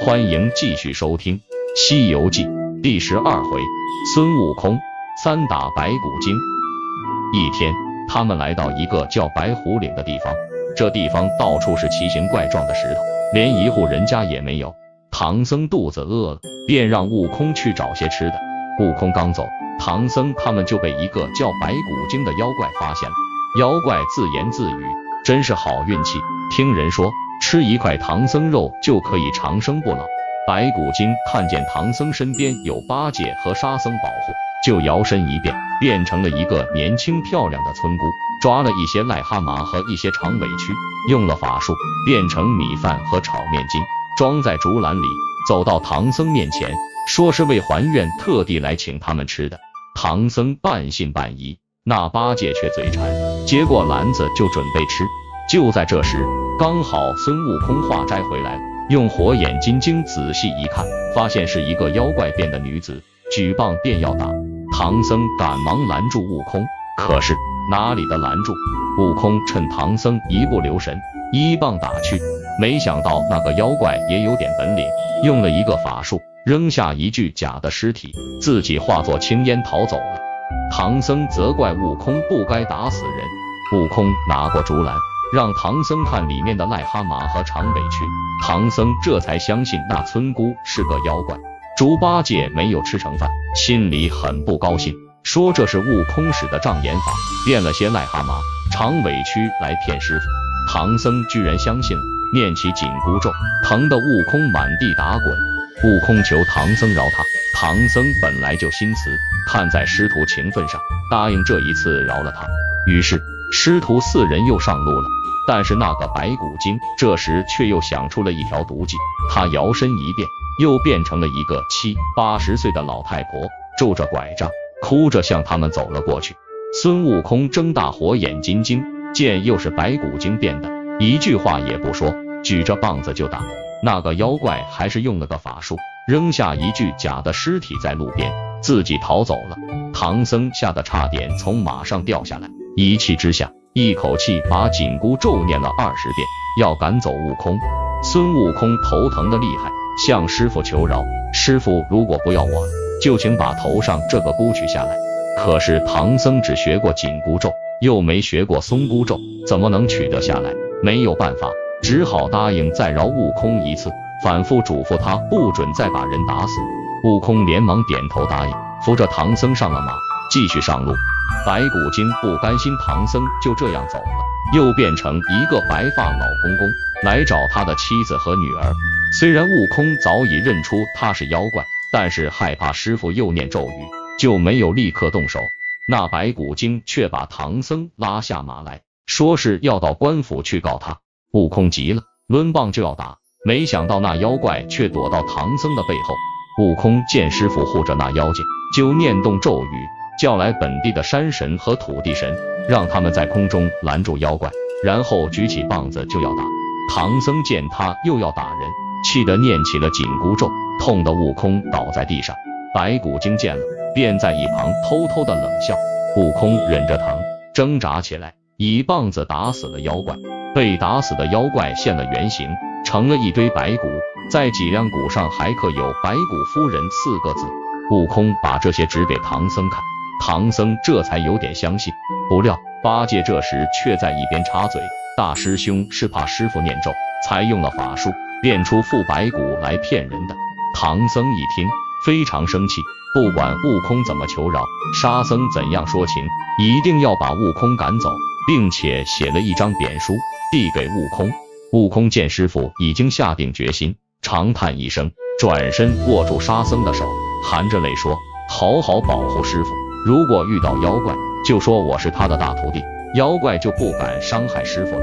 欢迎继续收听《西游记》第十二回：孙悟空三打白骨精。一天，他们来到一个叫白虎岭的地方，这地方到处是奇形怪状的石头，连一户人家也没有。唐僧肚子饿了，便让悟空去找些吃的。悟空刚走，唐僧他们就被一个叫白骨精的妖怪发现了。妖怪自言自语：“真是好运气，听人说。”吃一块唐僧肉就可以长生不老。白骨精看见唐僧身边有八戒和沙僧保护，就摇身一变，变成了一个年轻漂亮的村姑，抓了一些癞蛤蟆和一些长尾蛆，用了法术变成米饭和炒面筋，装在竹篮里，走到唐僧面前，说是为还愿特地来请他们吃的。唐僧半信半疑，那八戒却嘴馋，接过篮子就准备吃。就在这时，刚好孙悟空化斋回来，用火眼金睛仔细一看，发现是一个妖怪变的女子，举棒便要打。唐僧赶忙拦住悟空，可是哪里的拦住？悟空趁唐僧一不留神，一棒打去。没想到那个妖怪也有点本领，用了一个法术，扔下一具假的尸体，自己化作青烟逃走了。唐僧责怪悟空不该打死人，悟空拿过竹篮。让唐僧看里面的癞蛤蟆和长尾蛆，唐僧这才相信那村姑是个妖怪。猪八戒没有吃成饭，心里很不高兴，说这是悟空使的障眼法，变了些癞蛤蟆、长尾蛆来骗师傅。唐僧居然相信了，念起紧箍咒，疼得悟空满地打滚。悟空求唐僧饶他，唐僧本来就心慈，看在师徒情分上，答应这一次饶了他。于是师徒四人又上路了。但是那个白骨精这时却又想出了一条毒计，她摇身一变，又变成了一个七八十岁的老太婆，拄着拐杖，哭着向他们走了过去。孙悟空睁大火眼金睛，见又是白骨精变的，一句话也不说，举着棒子就打。那个妖怪还是用了个法术，扔下一具假的尸体在路边，自己逃走了。唐僧吓得差点从马上掉下来，一气之下。一口气把紧箍咒念了二十遍，要赶走悟空。孙悟空头疼的厉害，向师傅求饶：“师傅，如果不要我了，就请把头上这个箍取下来。”可是唐僧只学过紧箍咒，又没学过松箍咒，怎么能取得下来？没有办法，只好答应再饶悟空一次，反复嘱咐他不准再把人打死。悟空连忙点头答应，扶着唐僧上了马，继续上路。白骨精不甘心唐僧就这样走了，又变成一个白发老公公来找他的妻子和女儿。虽然悟空早已认出他是妖怪，但是害怕师傅又念咒语，就没有立刻动手。那白骨精却把唐僧拉下马来说是要到官府去告他。悟空急了，抡棒就要打，没想到那妖怪却躲到唐僧的背后。悟空见师傅护着那妖精，就念动咒语。叫来本地的山神和土地神，让他们在空中拦住妖怪，然后举起棒子就要打。唐僧见他又要打人，气得念起了紧箍咒，痛得悟空倒在地上。白骨精见了，便在一旁偷偷的冷笑。悟空忍着疼，挣扎起来，以棒子打死了妖怪。被打死的妖怪现了原形，成了一堆白骨，在脊梁骨上还刻有“白骨夫人”四个字。悟空把这些指给唐僧看。唐僧这才有点相信，不料八戒这时却在一边插嘴：“大师兄是怕师傅念咒，才用了法术变出副白骨来骗人的。”唐僧一听非常生气，不管悟空怎么求饶，沙僧怎样说情，一定要把悟空赶走，并且写了一张贬书递给悟空。悟空见师傅已经下定决心，长叹一声，转身握住沙僧的手，含着泪说：“好好保护师傅。”如果遇到妖怪，就说我是他的大徒弟，妖怪就不敢伤害师傅了。